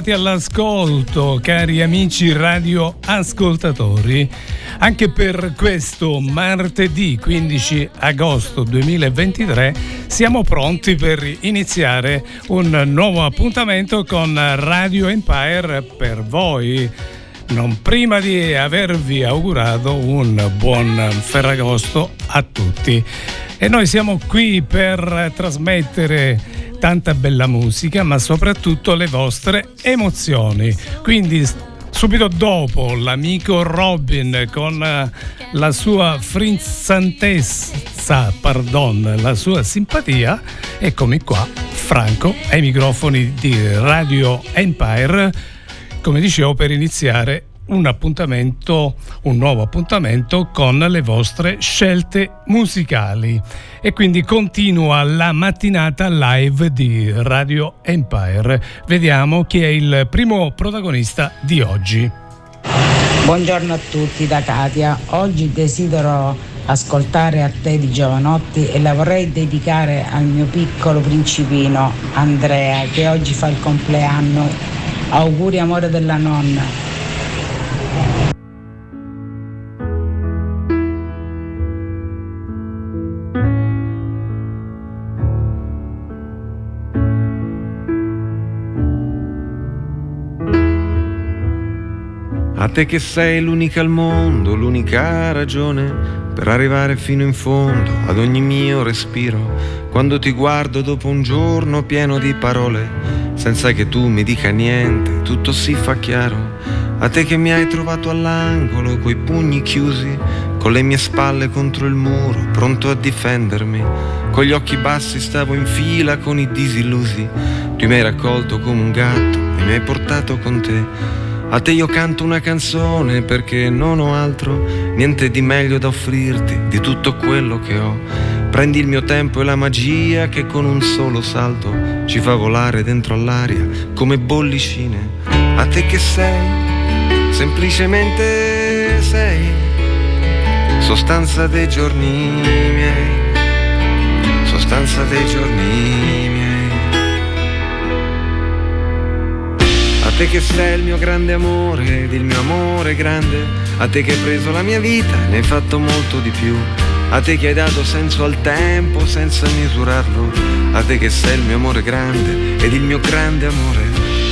Ritrovati all'ascolto, cari amici radio ascoltatori. Anche per questo martedì 15 agosto 2023 siamo pronti per iniziare un nuovo appuntamento con Radio Empire per voi. Non prima di avervi augurato un buon Ferragosto a tutti. E noi siamo qui per trasmettere tanta bella musica, ma soprattutto le vostre emozioni. Quindi subito dopo l'amico Robin con eh, la sua frizzantezza, pardon, la sua simpatia, eccomi qua, Franco, ai microfoni di Radio Empire, come dicevo, per iniziare un appuntamento, un nuovo appuntamento con le vostre scelte musicali. E quindi continua la mattinata live di Radio Empire. Vediamo chi è il primo protagonista di oggi. Buongiorno a tutti da Katia. Oggi desidero ascoltare a te di Giovanotti e la vorrei dedicare al mio piccolo principino Andrea che oggi fa il compleanno. Auguri amore della nonna. Te che sei l'unica al mondo, l'unica ragione per arrivare fino in fondo ad ogni mio respiro. Quando ti guardo dopo un giorno pieno di parole, senza che tu mi dica niente, tutto si fa chiaro. A te che mi hai trovato all'angolo, coi pugni chiusi, con le mie spalle contro il muro, pronto a difendermi. Con gli occhi bassi stavo in fila con i disillusi. Tu mi hai raccolto come un gatto e mi hai portato con te. A te io canto una canzone perché non ho altro, niente di meglio da offrirti di tutto quello che ho. Prendi il mio tempo e la magia che con un solo salto ci fa volare dentro all'aria come bollicine. A te che sei, semplicemente sei, sostanza dei giorni miei, sostanza dei giorni miei. Te che sei il mio grande amore ed il mio amore grande, a te che hai preso la mia vita e ne hai fatto molto di più, a te che hai dato senso al tempo senza misurarlo, a te che sei il mio amore grande ed il mio grande amore,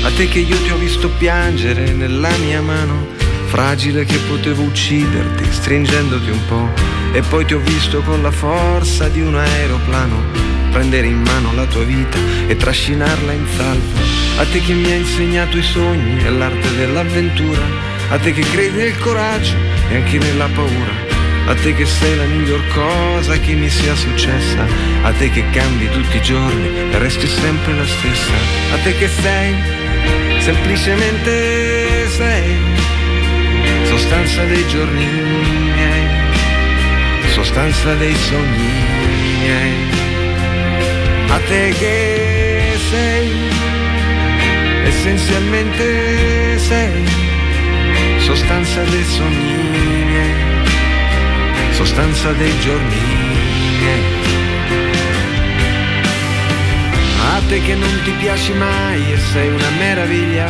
a te che io ti ho visto piangere nella mia mano, fragile che potevo ucciderti stringendoti un po', e poi ti ho visto con la forza di un aeroplano prendere in mano la tua vita e trascinarla in salvo. A te che mi hai insegnato i sogni e l'arte dell'avventura, a te che credi nel coraggio e anche nella paura. A te che sei la miglior cosa che mi sia successa, a te che cambi tutti i giorni e resti sempre la stessa, a te che sei, semplicemente sei, sostanza dei giorni miei, sostanza dei sogni miei a te che sei, essenzialmente sei, sostanza dei sogni miei, sostanza dei giorni miei. A te che non ti piaci mai e sei una meraviglia,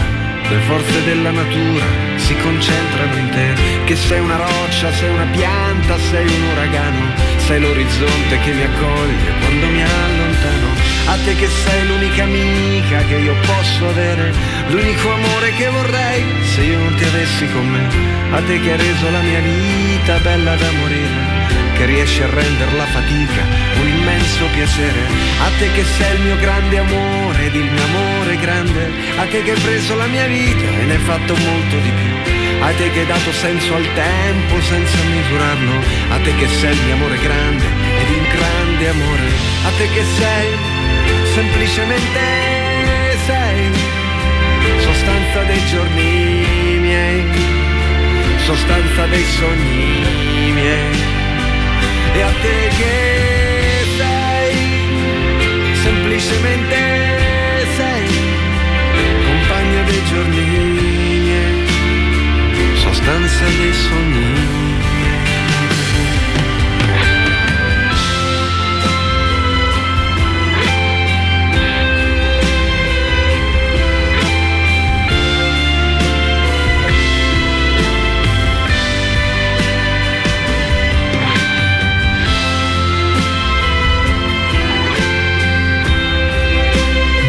le forze della natura si concentrano in te, che sei una roccia, sei una pianta, sei un uragano sei l'orizzonte che mi accoglie quando mi allontano. A te che sei l'unica amica che io posso avere, l'unico amore che vorrei se io non ti avessi con me. A te che hai reso la mia vita bella da morire, che riesci a rendere la fatica un immenso piacere. A te che sei il mio grande amore ed il mio amore grande, a te che hai preso la mia vita e ne hai fatto molto di più a te che hai dato senso al tempo senza misurarlo, a te che sei il mio amore grande ed il grande amore, a te che sei semplicemente sei. Sostanza dei giorni miei, sostanza dei sogni miei, e a te che sei. Semplicemente sei. Compagno dei giorni miei. Sostanza dei sogni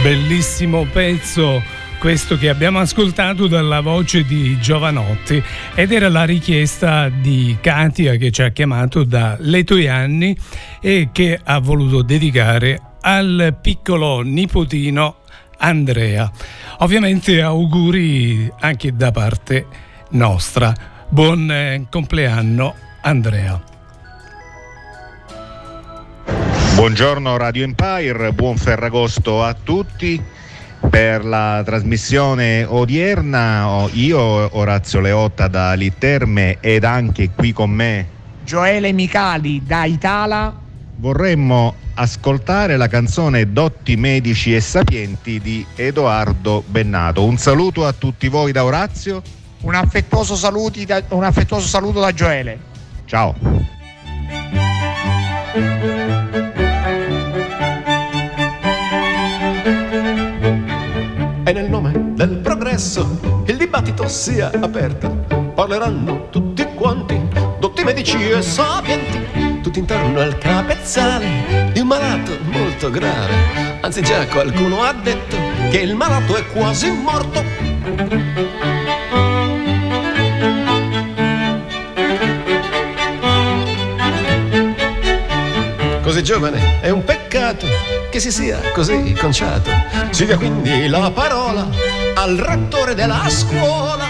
bellissimo pezzo questo che abbiamo ascoltato dalla voce di Giovanotti ed era la richiesta di Katia che ci ha chiamato da Letoianni e che ha voluto dedicare al piccolo nipotino Andrea. Ovviamente auguri anche da parte nostra. Buon eh, compleanno Andrea. Buongiorno Radio Empire, buon Ferragosto a tutti. Per la trasmissione odierna io Orazio Leotta da Litterme ed anche qui con me Gioele Micali da Itala vorremmo ascoltare la canzone Dotti Medici e Sapienti di Edoardo Bennato. Un saluto a tutti voi da Orazio. Un affettuoso, da, un affettuoso saluto da Gioele. Ciao. E nel nome del progresso il dibattito sia aperto. Parleranno tutti quanti, dotti medici e sapienti, tutti intorno al capezzale di un malato molto grave. Anzi già qualcuno ha detto che il malato è quasi morto. Così giovane è un peccato che si sia così conciato. Si dia quindi la parola al rettore della scuola.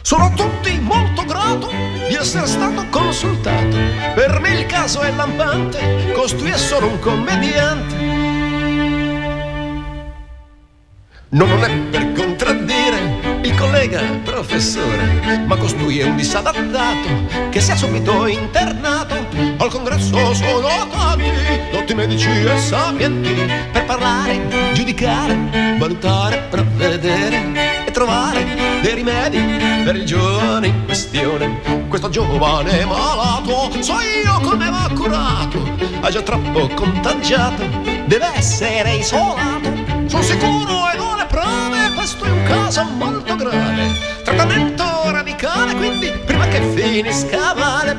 Sono tutti molto grato di essere stato consultato. Per me il caso è lampante, costui è solo un commediante. No, non è per contraddire il collega professore, ma costui è un disadattato che si è subito internato. Al congresso sono tanti, dotti medici e sapienti, per parlare, giudicare, valutare, provvedere e trovare dei rimedi per il giovane in questione. Questo giovane malato, so io come va curato, ha già troppo contagiato, deve essere isolato. Sono sicuro questo è un caso molto grave. Trattamento radicale, quindi prima che finisca male.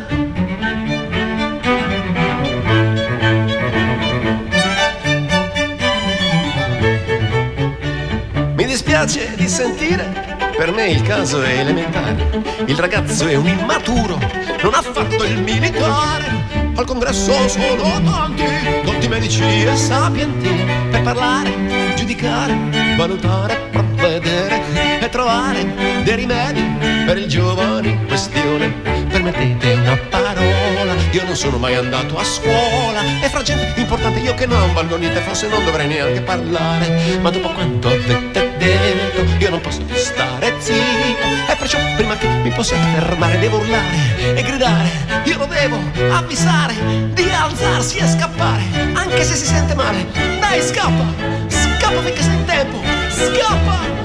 Mi dispiace di sentire per me il caso è elementare. Il ragazzo è un immaturo, non ha fatto il militare. Al congresso sono tanti, tutti medici e sapienti, per parlare, giudicare, valutare, provvedere e trovare dei rimedi per il giovane in questione. Permettete una parola, io non sono mai andato a scuola. E fra gente importante io che non valgo niente, forse non dovrei neanche parlare, ma dopo quanto avete detto io non posso stare zitto. E perciò prima che mi possiate fermare devo urlare e gridare, io lo devo avvisare di alzarsi e scappare, anche se si sente male. Dai, scappa, scappa finché sei in tempo, scappa,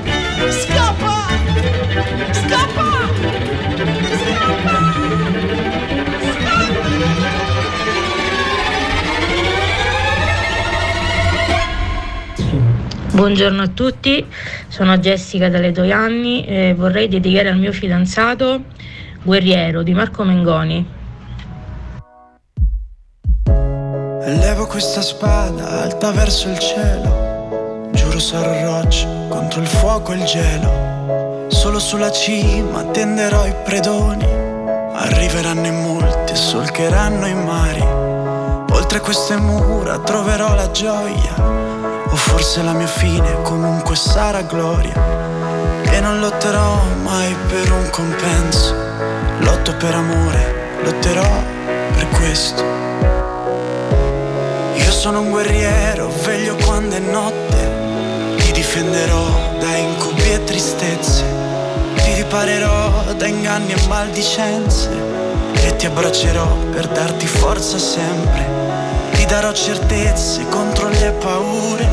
scappa, scappa, scappa. Buongiorno a tutti, sono Jessica dalle Toianni e vorrei dedicare al mio fidanzato Guerriero di Marco Mengoni. Levo questa spada alta verso il cielo, giuro sarò roccia contro il fuoco e il gelo. Solo sulla cima tenderò i predoni, arriveranno in molti e solcheranno i mari. Oltre queste mura troverò la gioia o forse la mia fine comunque sarà gloria. E non lotterò mai per un compenso. Lotto per amore, lotterò per questo. Io sono un guerriero, veglio quando è notte. Difenderò da incubi e tristezze. Ti riparerò da inganni e maldicenze. E ti abbraccerò per darti forza sempre ti darò certezze contro le paure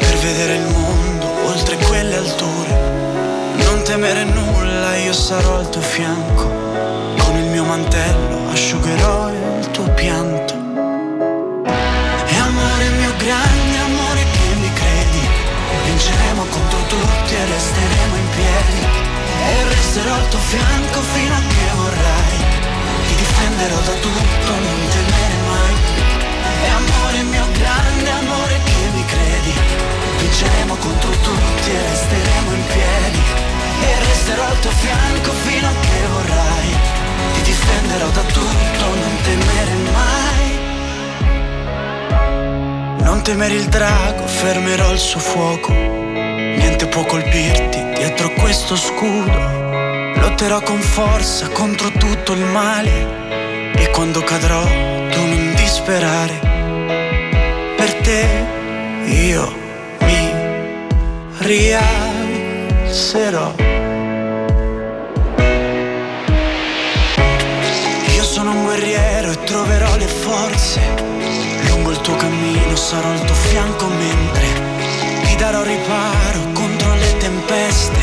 per vedere il mondo oltre quelle alture. Non temere nulla, io sarò al tuo fianco. difenderò da tutto, non temere mai. E amore mio grande amore che mi credi, vinceremo contro tutti e resteremo in piedi. E resterò al tuo fianco fino a che vorrai, ti difenderò da tutto, non temere mai. Non temere il drago, fermerò il suo fuoco. Niente può colpirti dietro questo scudo. Lotterò con forza contro tutto il male quando cadrò, tu non disperare. Per te io mi rialzerò. Io sono un guerriero e troverò le forze. Lungo il tuo cammino sarò al tuo fianco mentre ti darò riparo contro le tempeste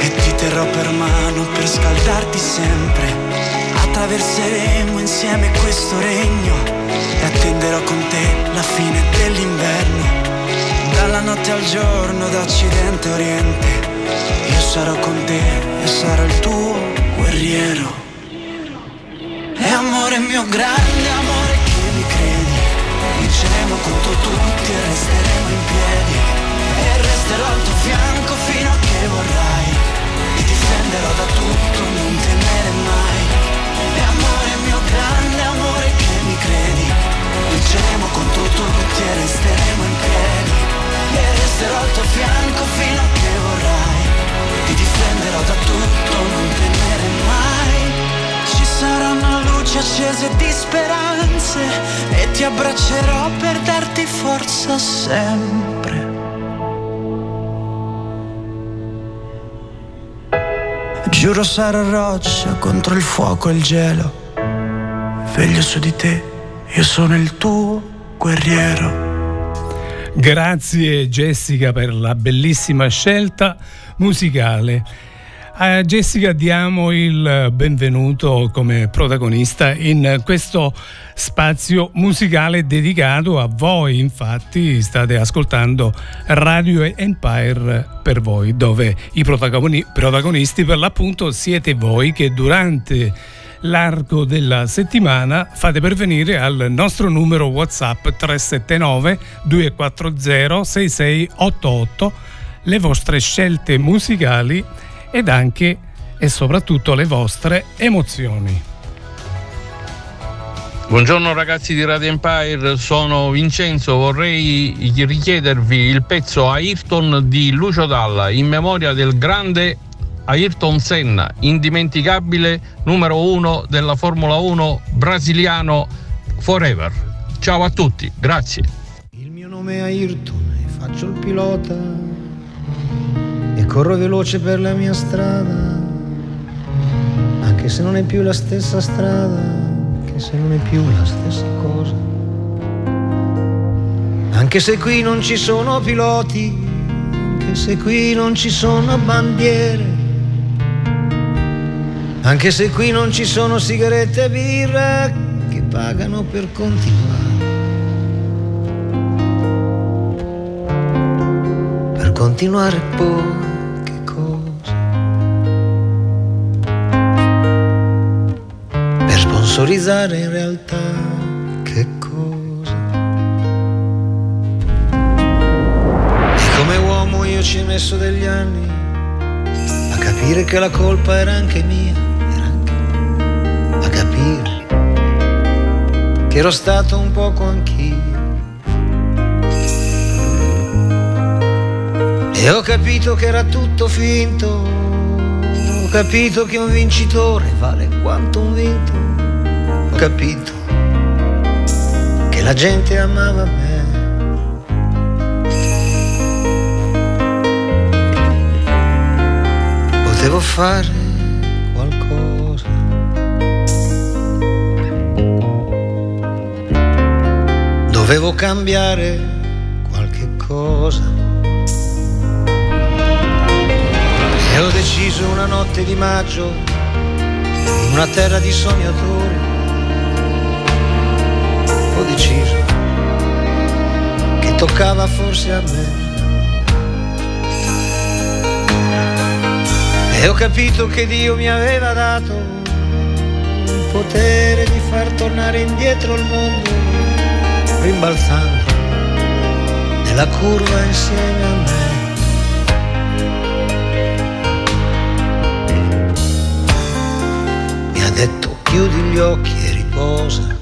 e ti terrò per mano per scaldarti sempre. Attraverseremo insieme questo regno e attenderò con te la fine dell'inverno. Dalla notte al giorno, da occidente a oriente, io sarò con te e sarò il tuo guerriero. E amore mio grande amore che mi credi, vinceremo contro resterò al tuo fianco fino a che vorrai, ti difenderò da tutto, non temere mai. Ci saranno luci accese di speranze e ti abbraccerò per darti forza sempre. Giuro sarò roccia contro il fuoco e il gelo. Veglio su di te, io sono il tuo guerriero. Grazie Jessica per la bellissima scelta musicale. A Jessica diamo il benvenuto come protagonista in questo spazio musicale dedicato a voi. Infatti state ascoltando Radio Empire per voi, dove i protagonisti per l'appunto siete voi che durante l'arco della settimana fate pervenire al nostro numero WhatsApp 379 240 6688 le vostre scelte musicali ed anche e soprattutto le vostre emozioni. Buongiorno ragazzi di Radio Empire, sono Vincenzo, vorrei richiedervi il pezzo Ayrton di Lucio Dalla in memoria del grande Ayrton Senna, indimenticabile numero uno della Formula 1 brasiliano Forever. Ciao a tutti, grazie. Il mio nome è Ayrton e faccio il pilota e corro veloce per la mia strada, anche se non è più la stessa strada, anche se non è più la stessa cosa. Anche se qui non ci sono piloti, anche se qui non ci sono bandiere, anche se qui non ci sono sigarette e birra che pagano per continuare. Per continuare poi sponsorizzare in realtà che cosa. E come uomo io ci ho messo degli anni a capire che la colpa era anche mia, capire che ero stato un poco anch'io. E ho capito che era tutto finto, ho capito che un vincitore vale quanto un vinto capito che la gente amava me. Potevo fare Dovevo cambiare qualche cosa. E ho deciso una notte di maggio in una terra di sognatori ho deciso che toccava forse a me. E ho capito che Dio mi aveva dato il potere di far tornare indietro il mondo, rimbalzando nella curva insieme a me. Mi ha detto chiudi gli occhi e riposa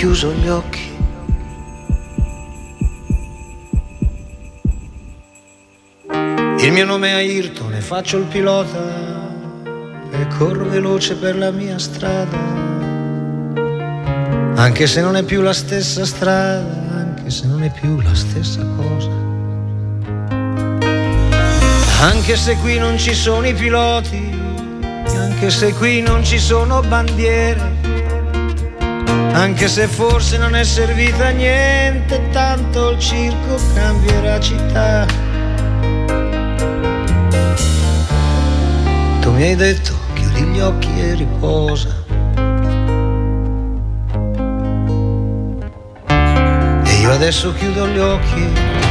chiuso gli occhi. Il mio nome è Ayrton e faccio il pilota e corro veloce per la mia strada. Anche se non è più la stessa strada, anche se non è più la stessa cosa. Anche se qui non ci sono i piloti, anche se qui non ci sono bandiere, anche se forse non è servita a niente, tanto il circo cambierà città. Tu mi hai detto gli occhi e riposa. E io adesso chiudo gli occhi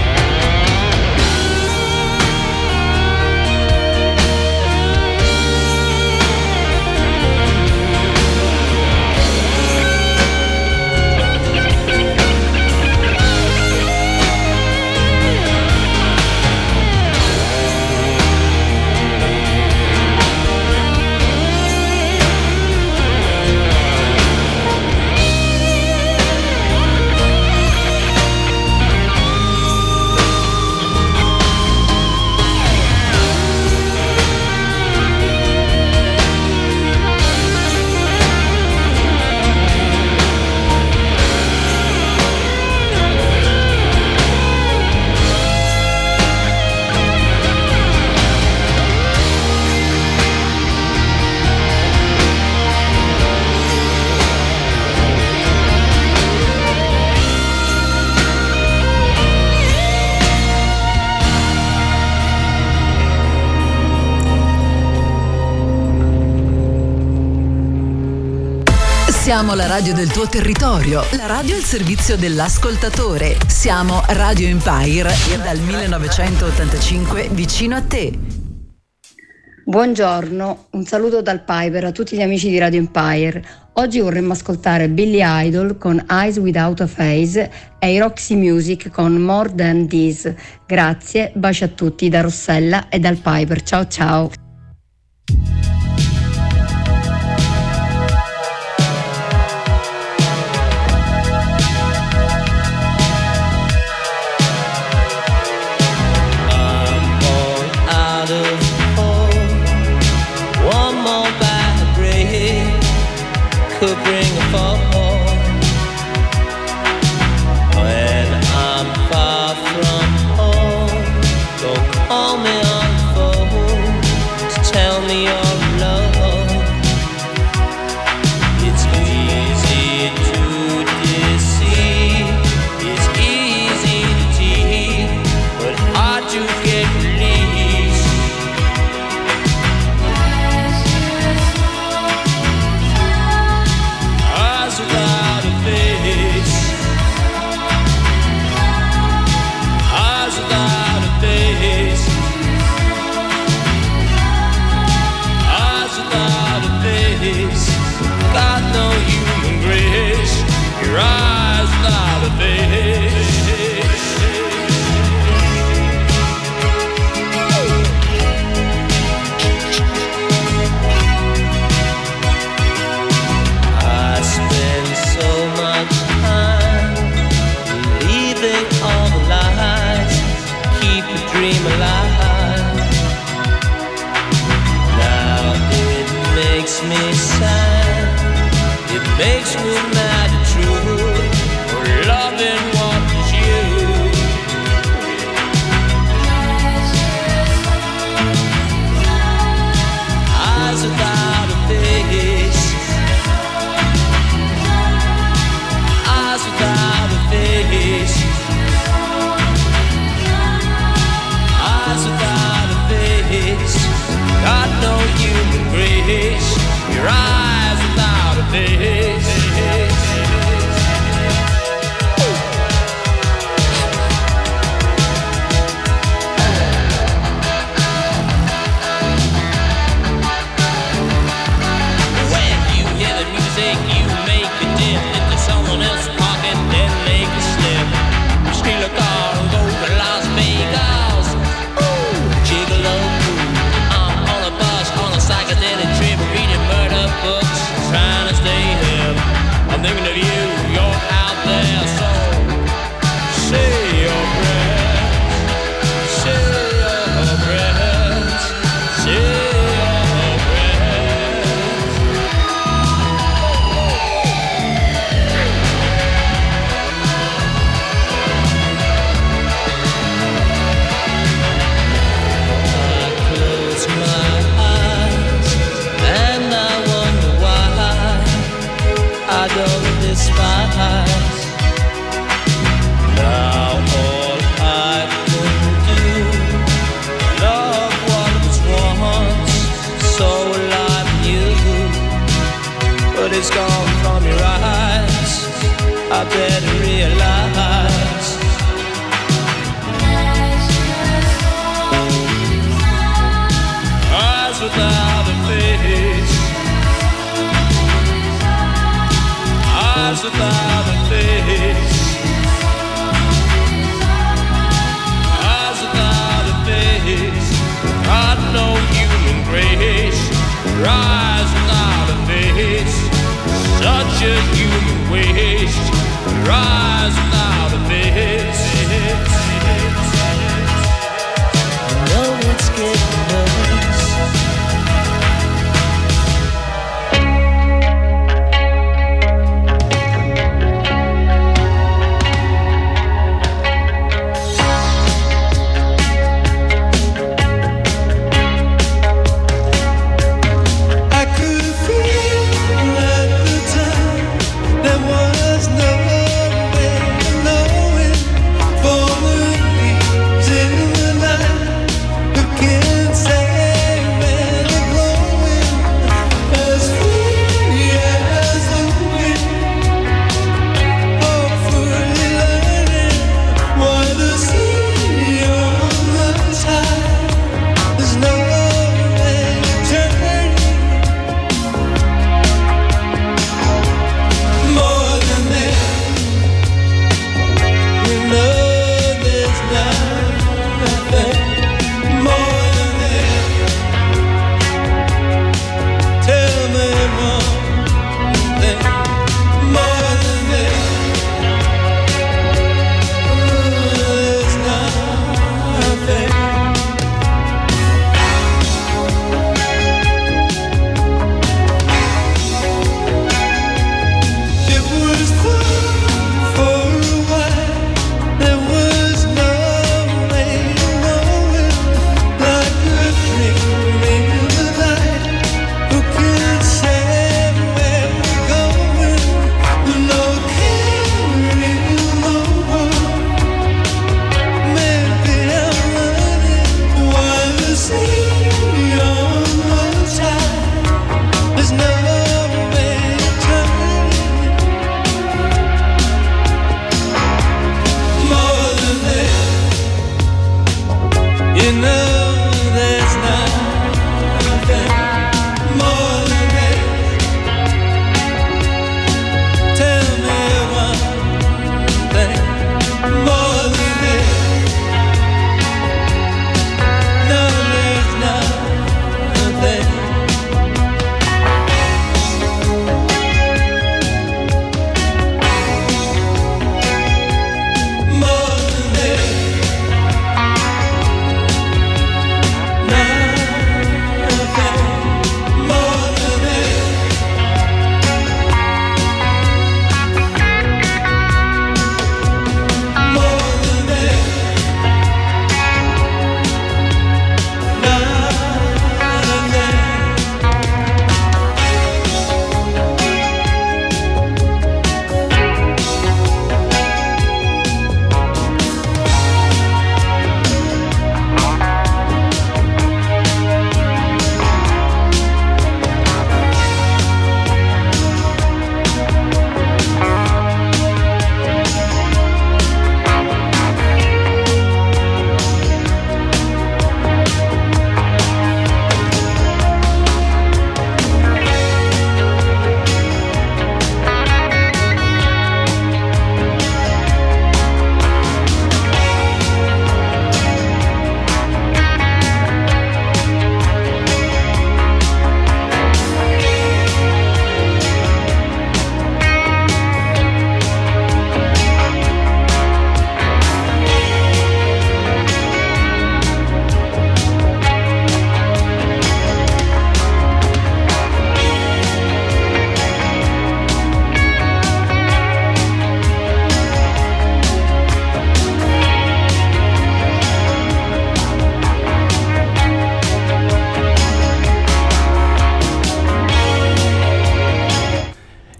radio del tuo territorio, la radio al servizio dell'ascoltatore. Siamo Radio Empire dal 1985 vicino a te. Buongiorno, un saluto dal Piper a tutti gli amici di Radio Empire. Oggi vorremmo ascoltare Billy Idol con Eyes Without a Face e i Roxy Music con More Than This. Grazie, baci a tutti da Rossella e dal Piper. Ciao ciao.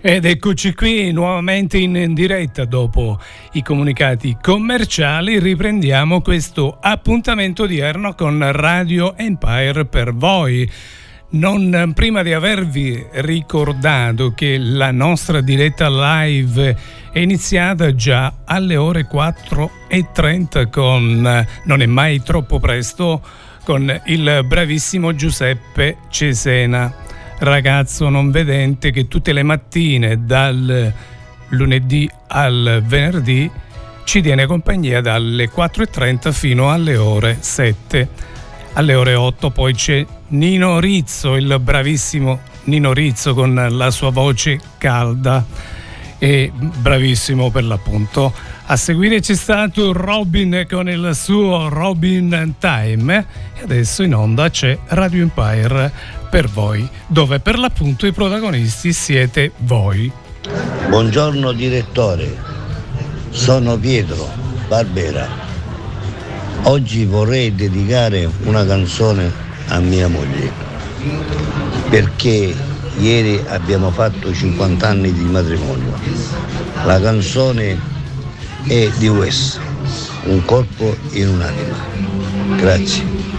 Ed eccoci qui nuovamente in diretta dopo i comunicati commerciali. Riprendiamo questo appuntamento odierno con Radio Empire per voi. Non prima di avervi ricordato che la nostra diretta live è iniziata già alle ore 4.30 con Non è mai troppo presto con il bravissimo Giuseppe Cesena ragazzo non vedente che tutte le mattine dal lunedì al venerdì ci tiene compagnia dalle 4.30 fino alle ore 7. Alle ore 8 poi c'è Nino Rizzo, il bravissimo Nino Rizzo con la sua voce calda e bravissimo per l'appunto. A seguire c'è stato Robin con il suo Robin Time e adesso in onda c'è Radio Empire per voi, dove per l'appunto i protagonisti siete voi. Buongiorno direttore, sono Pietro Barbera. Oggi vorrei dedicare una canzone a mia moglie perché ieri abbiamo fatto 50 anni di matrimonio. La canzone è di Wes, un corpo in un'anima. Grazie.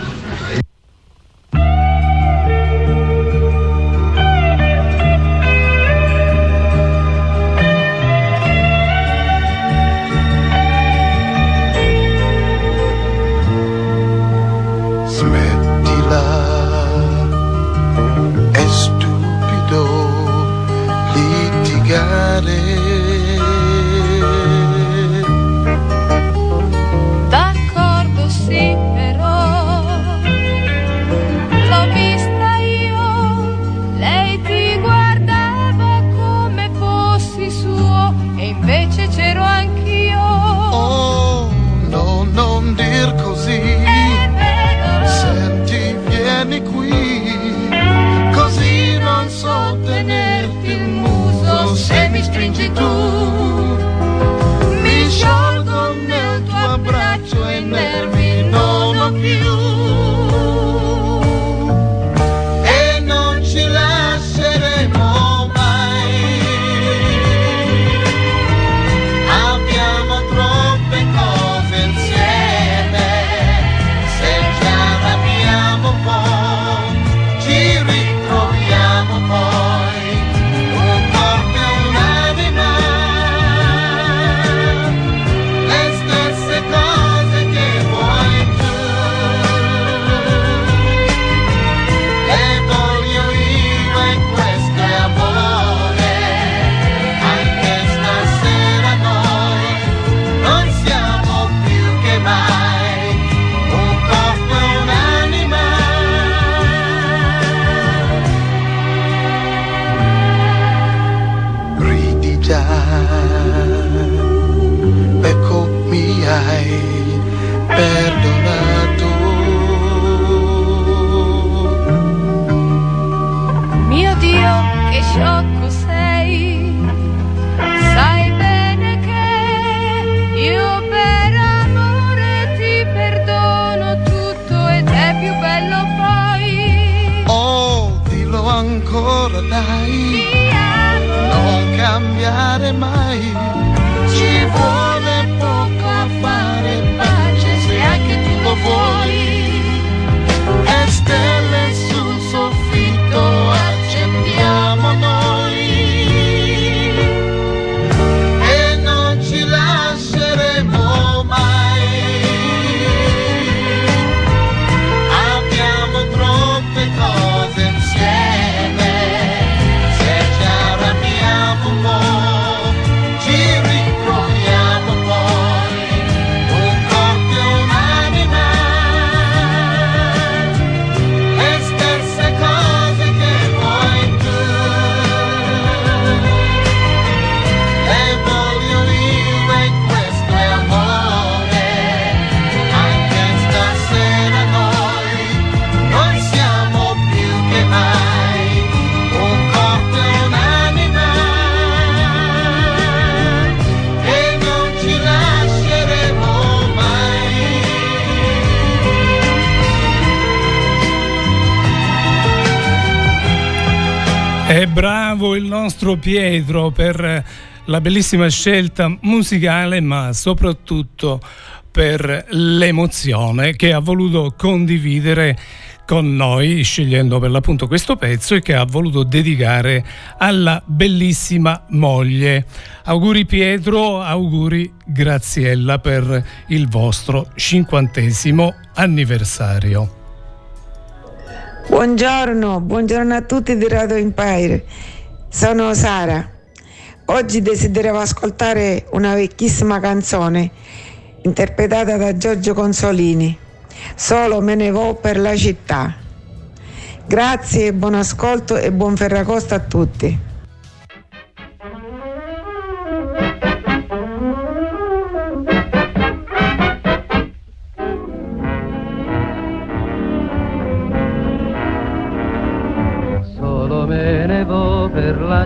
Bravo il nostro Pietro per la bellissima scelta musicale, ma soprattutto per l'emozione che ha voluto condividere con noi, scegliendo per l'appunto questo pezzo e che ha voluto dedicare alla bellissima moglie. Auguri Pietro, auguri Graziella per il vostro cinquantesimo anniversario. Buongiorno, buongiorno a tutti di Radio Empire. Sono Sara. Oggi desideravo ascoltare una vecchissima canzone interpretata da Giorgio Consolini. Solo me ne vo per la città. Grazie, buon ascolto e buon Ferragosto a tutti.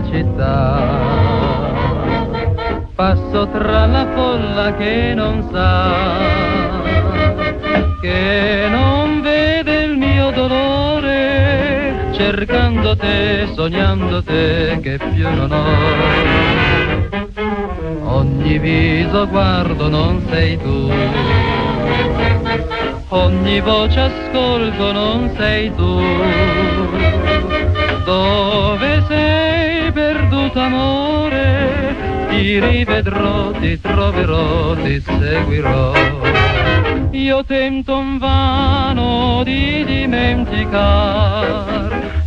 Città. Passo tra la folla che non sa, che non vede il mio dolore, cercando te, sognando te, che più non ho. Ogni viso guardo, non sei tu. Ogni voce ascolto, non sei tu perduto amore, ti rivedrò, ti troverò, ti seguirò. Io tento in vano di dimenticare,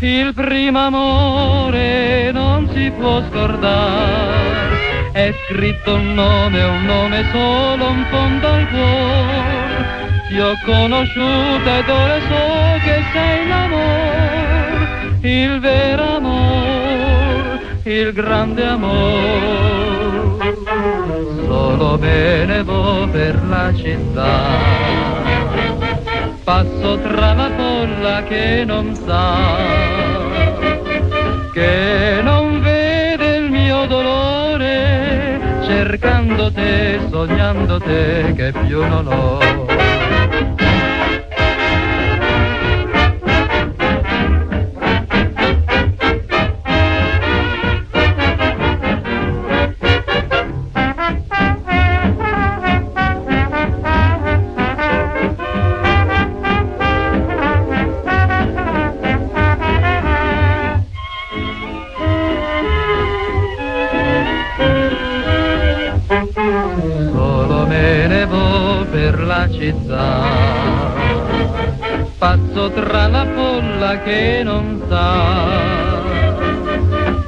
il primo amore non si può scordare. È scritto un nome, un nome solo in fondo al cuore. Ti ho conosciuta ed ora so che sei l'amore il vero amor, il grande amor. Solo bene vo per la città, passo tra la folla che non sa, che non vede il mio dolore, cercando te, sognando te che più non ho. Che non sa,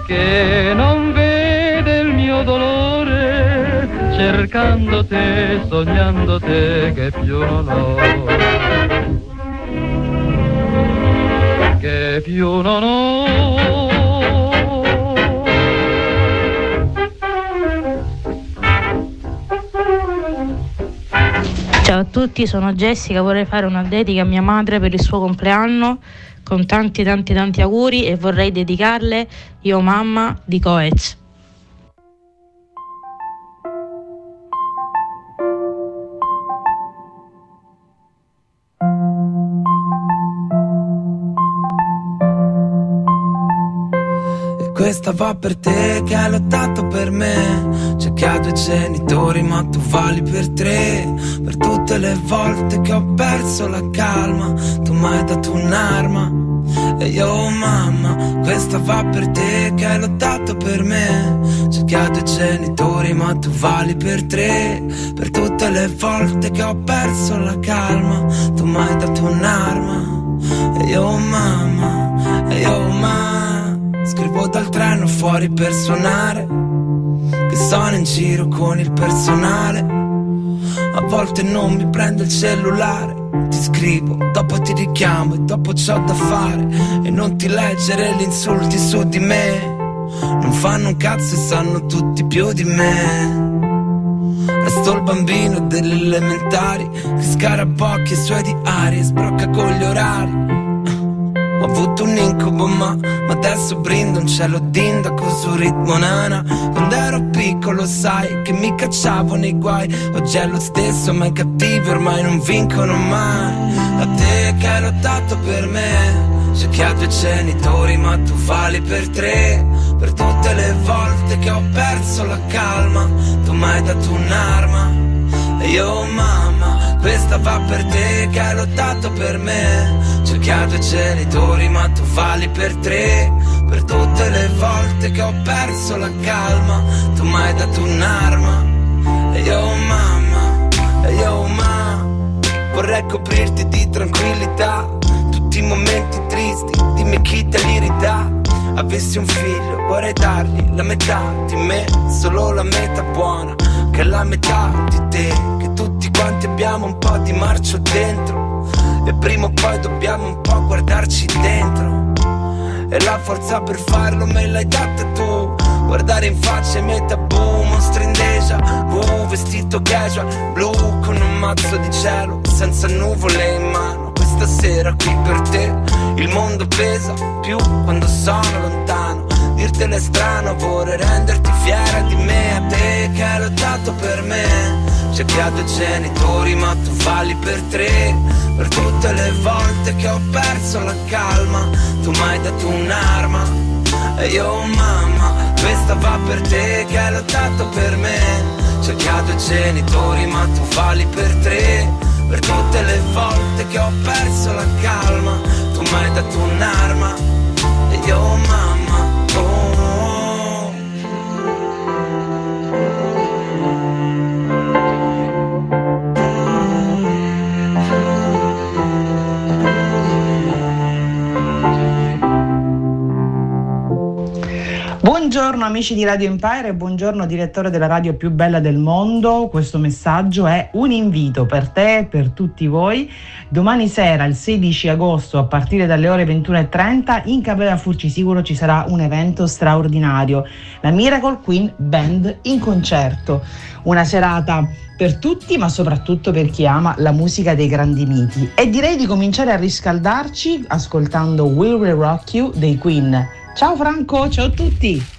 che non vede il mio dolore, cercando te, sognando te che più non ho. Che più non ho. Ciao a tutti, sono Jessica, vorrei fare una dedica a mia madre per il suo compleanno con tanti tanti tanti auguri e vorrei dedicarle Io Mamma di Coez. Questa va per te che hai lottato per me. C'è che ha due genitori, ma tu vali per tre. Per tutte le volte che ho perso la calma, tu mi hai dato un'arma. E io, mamma, questa va per te che hai lottato per me. C'è che ha due genitori, ma tu vali per tre. Per tutte le volte che ho perso la calma, tu mi hai dato un'arma. E io, mamma, e io, mamma. Scrivo dal treno fuori per suonare Che sono in giro con il personale. A volte non mi prende il cellulare Ti scrivo, dopo ti richiamo e dopo c'ho da fare. E non ti leggere gli insulti su di me Non fanno un cazzo e sanno tutti più di me. Resto il bambino delle elementari Che scarabocchi i suoi diari e sbrocca con gli orari ho avuto un incubo ma, ma adesso brindo un cielo d'indaco su ritmo nana. Quando ero piccolo sai che mi cacciavo nei guai. Oggi è lo stesso ma i cattivi ormai non vincono mai. A te che hai lottato per me C'è chi ha due genitori ma tu vali per tre. Per tutte le volte che ho perso la calma Tu mi hai dato un'arma. E io mamma Questa va per te che hai lottato per me. C'è chi ha due genitori ma tu vali per tre. Per tutte le volte che ho perso la calma Tu mi hai dato un'arma. E io mamma E io mamma Vorrei coprirti di tranquillità. Tutti i momenti tristi Dimmi chi te li ridà. Avessi un figlio vorrei dargli la metà di me. Solo la metà buona Che è la metà di te quanti abbiamo un po' di marcio dentro. E prima o poi dobbiamo un po' guardarci dentro. E la forza per farlo me l'hai data tu. Guardare in faccia i miei tabù Mostri in deja vu Vestito casual blu Con un mazzo di cielo Senza nuvole in mano. Questa sera qui per te Il mondo pesa più quando sono lontano Dirtene strano Vorrei renderti fiera di me A te che hai lottato per me. C'è chi ha due genitori ma tu vali per tre. Per tutte le volte che ho perso la calma Tu mi hai dato un'arma. E io mamma questa va per te che hai lottato per me. C'è chi ha due genitori ma tu vali per tre. Per tutte le volte che ho perso la calma Tu mi hai dato un'arma. E io mamma Buongiorno amici di Radio Empire e buongiorno direttore della radio più bella del mondo. Questo messaggio è un invito per te e per tutti voi. Domani sera, il 16 agosto, a partire dalle ore 21.30, in Cappella Furcisicuro ci sarà un evento straordinario. La Miracle Queen Band in concerto. Una serata per tutti, ma soprattutto per chi ama la musica dei grandi miti. E direi di cominciare a riscaldarci ascoltando We Will Rock You dei Queen. Ciao Franco, ciao a tutti!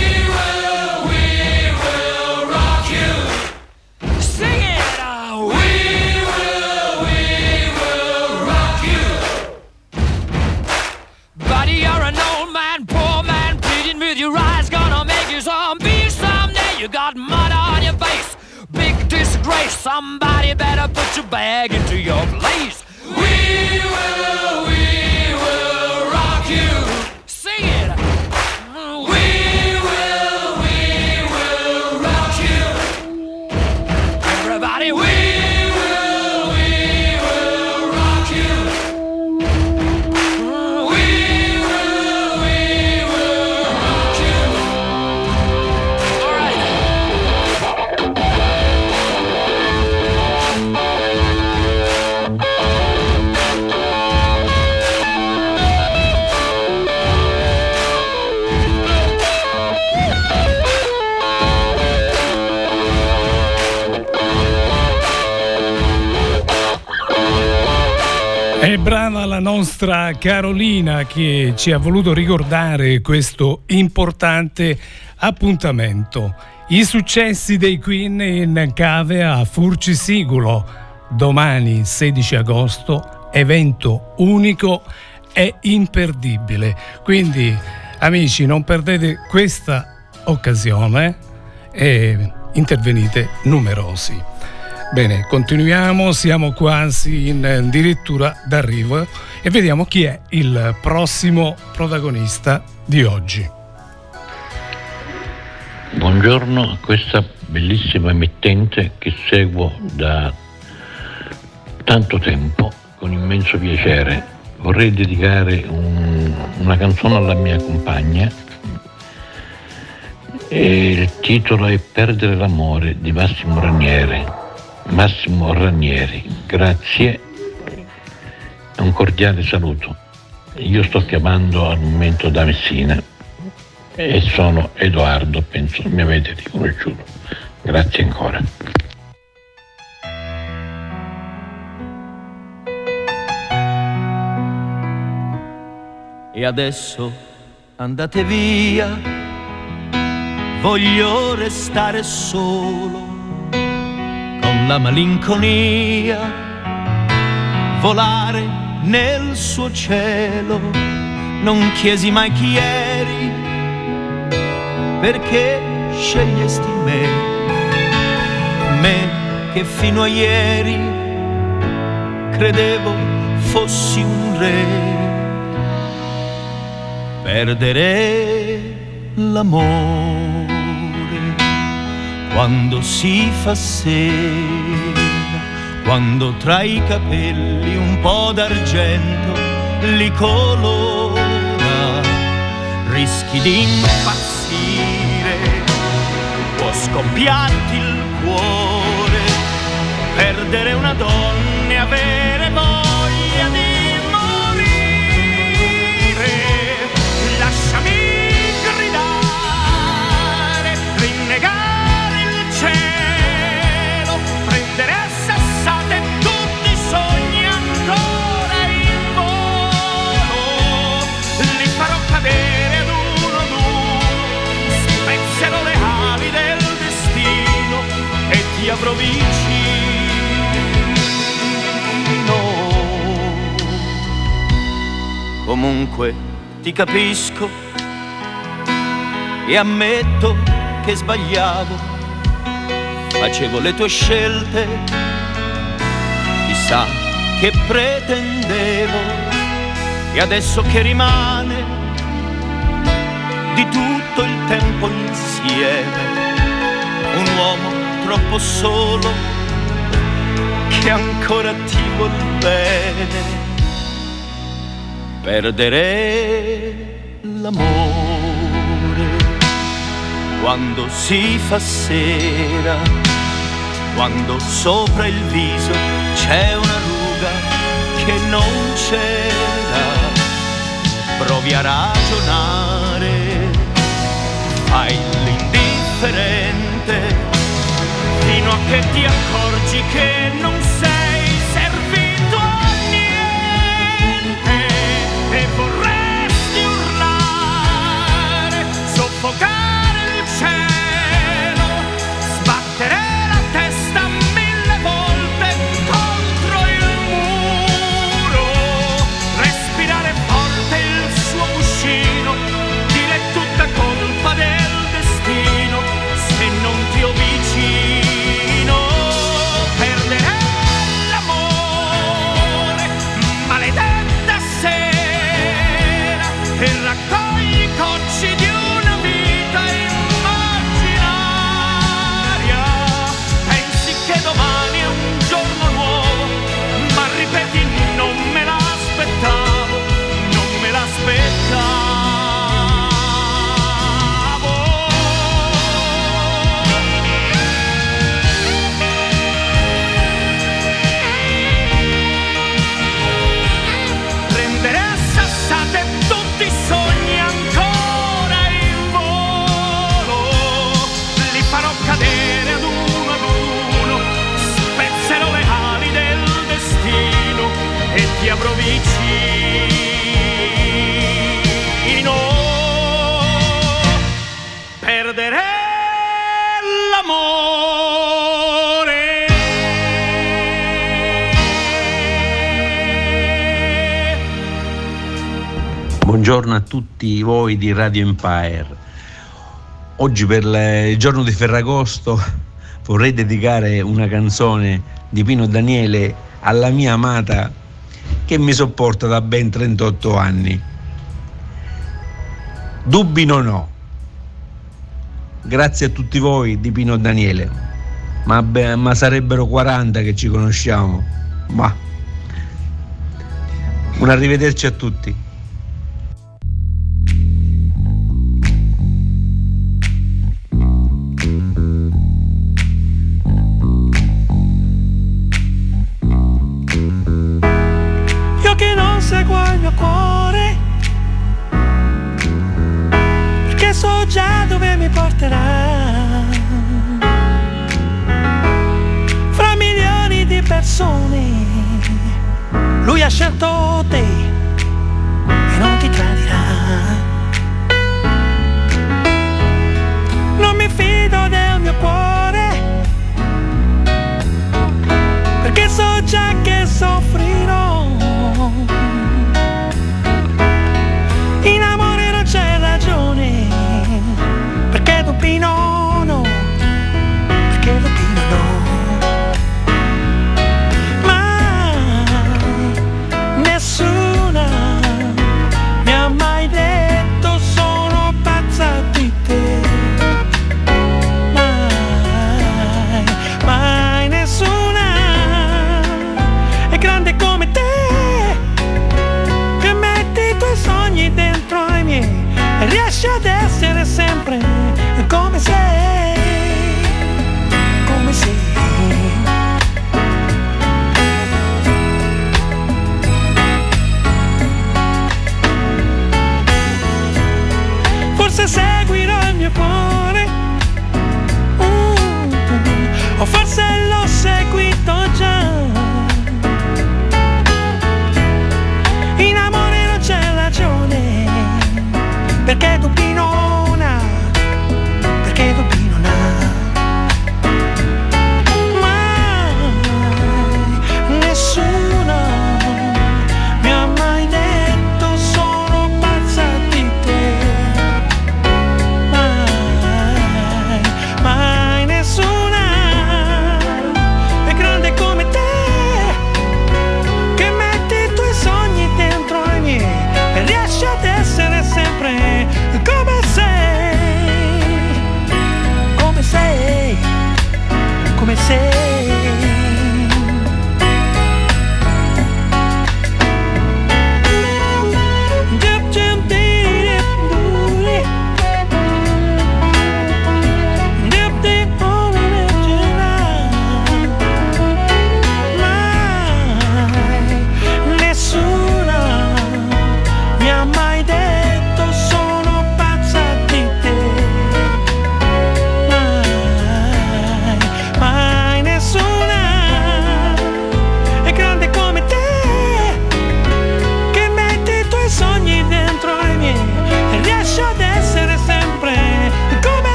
Somebody better put your bag into your place. We will, we will rock you. Brava la nostra Carolina che ci ha voluto ricordare questo importante appuntamento. I successi dei Queen in cave a Furcisigulo. Domani 16 agosto, evento unico e imperdibile. Quindi amici non perdete questa occasione e intervenite numerosi. Bene, continuiamo, siamo quasi in addirittura d'arrivo e vediamo chi è il prossimo protagonista di oggi. Buongiorno a questa bellissima emittente che seguo da tanto tempo con immenso piacere. vorrei dedicare un, una canzone alla mia compagna e il titolo è Perdere l'amore di Massimo Ranieri. Massimo Ranieri, grazie un cordiale saluto. Io sto chiamando al momento da Messina e sono Edoardo, penso mi avete riconosciuto. Grazie ancora. E adesso andate via, voglio restare solo la malinconia, volare nel suo cielo. Non chiesi mai chi eri, perché scegliesti me, me che fino a ieri credevo fossi un re. Perdere l'amore quando si fa sera, quando tra i capelli un po' d'argento li colora, rischi di impazzire, può scoppiarti il cuore, perdere una donna e avere voglia e ti avrò vicino. Comunque ti capisco e ammetto che sbagliavo, facevo le tue scelte, chissà che pretendevo. E adesso che rimane di tutto il tempo insieme, un uomo troppo solo che ancora ti vuol bene perdere l'amore quando si fa sera, quando sopra il viso c'è una ruga che non c'era. Provi a ragionare, fai l'indifferente fino a che ti accorgi che non tutti voi di Radio Empire. Oggi per il giorno di Ferragosto vorrei dedicare una canzone di Pino Daniele alla mia amata che mi sopporta da ben 38 anni. Dubbi non ho. Grazie a tutti voi di Pino Daniele. Ma, beh, ma sarebbero 40 che ci conosciamo. Ma Un arrivederci a tutti. tote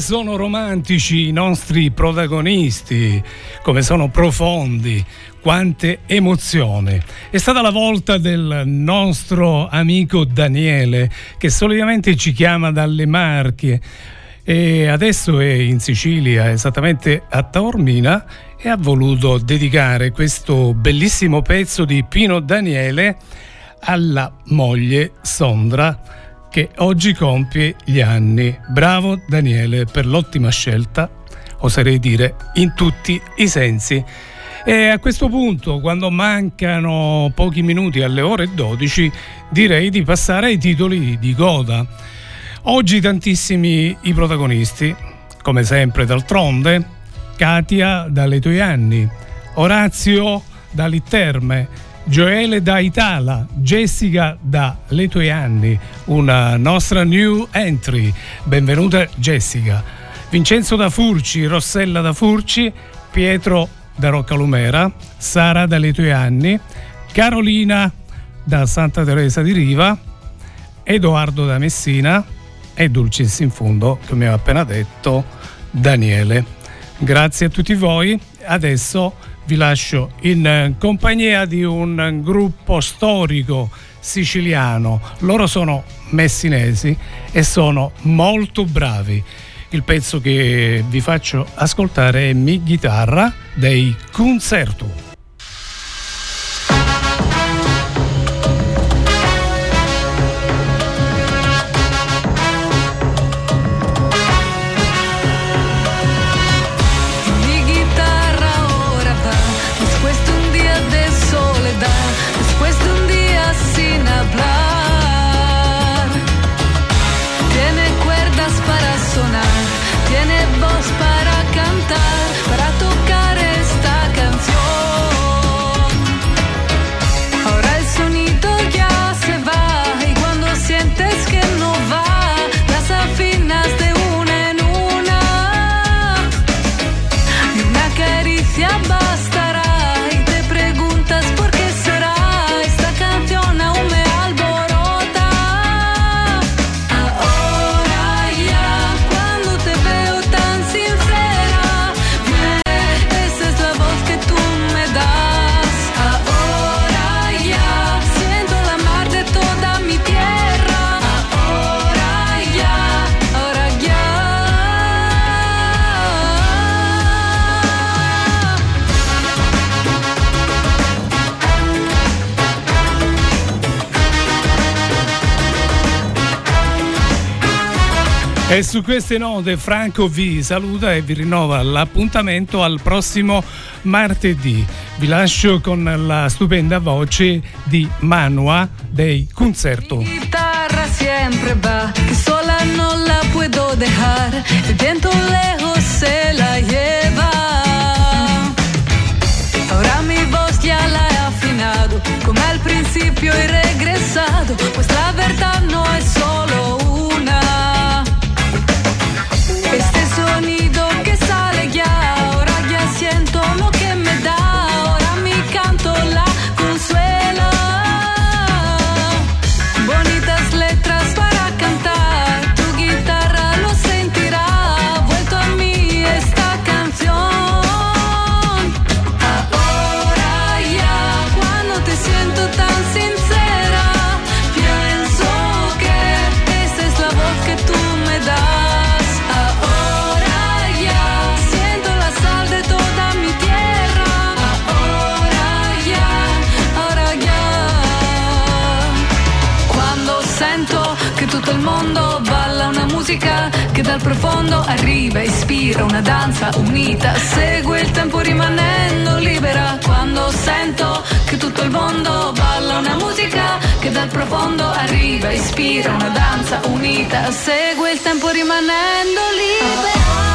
come sono romantici i nostri protagonisti, come sono profondi, quante emozioni. È stata la volta del nostro amico Daniele, che solitamente ci chiama dalle Marche e adesso è in Sicilia, esattamente a Taormina, e ha voluto dedicare questo bellissimo pezzo di Pino Daniele alla moglie Sondra che oggi compie gli anni. Bravo Daniele per l'ottima scelta, oserei dire, in tutti i sensi. E a questo punto, quando mancano pochi minuti alle ore 12, direi di passare ai titoli di coda. Oggi tantissimi i protagonisti, come sempre d'altronde, Katia dalle tuoi anni, Orazio da Litterme, Gioele da Itala, Jessica da Le tue anni, una nostra new entry. Benvenuta Jessica. Vincenzo da Furci, Rossella da Furci, Pietro da Roccalumera, Sara dalle tue anni, Carolina da Santa Teresa di Riva, Edoardo da Messina e Dulcis in fondo, come ho appena detto, Daniele. Grazie a tutti voi. Adesso vi lascio in compagnia di un gruppo storico siciliano. Loro sono messinesi e sono molto bravi. Il pezzo che vi faccio ascoltare è Mi chitarra dei Concerto. E su queste note Franco vi saluta e vi rinnova l'appuntamento al prossimo martedì. Vi lascio con la stupenda voce di Manua dei Concerto. guitarra siempre va, que sola no la puedo dejar, el viento lejos se la lleva. Ahora mi voz ya la he afinado, como al principio he regresado, pues la verdad no es solo mondo balla una musica che dal profondo arriva, ispira una danza unita, segue il tempo rimanendo libera. Quando sento che tutto il mondo balla una musica che dal profondo arriva, ispira una danza unita, segue il tempo rimanendo libera.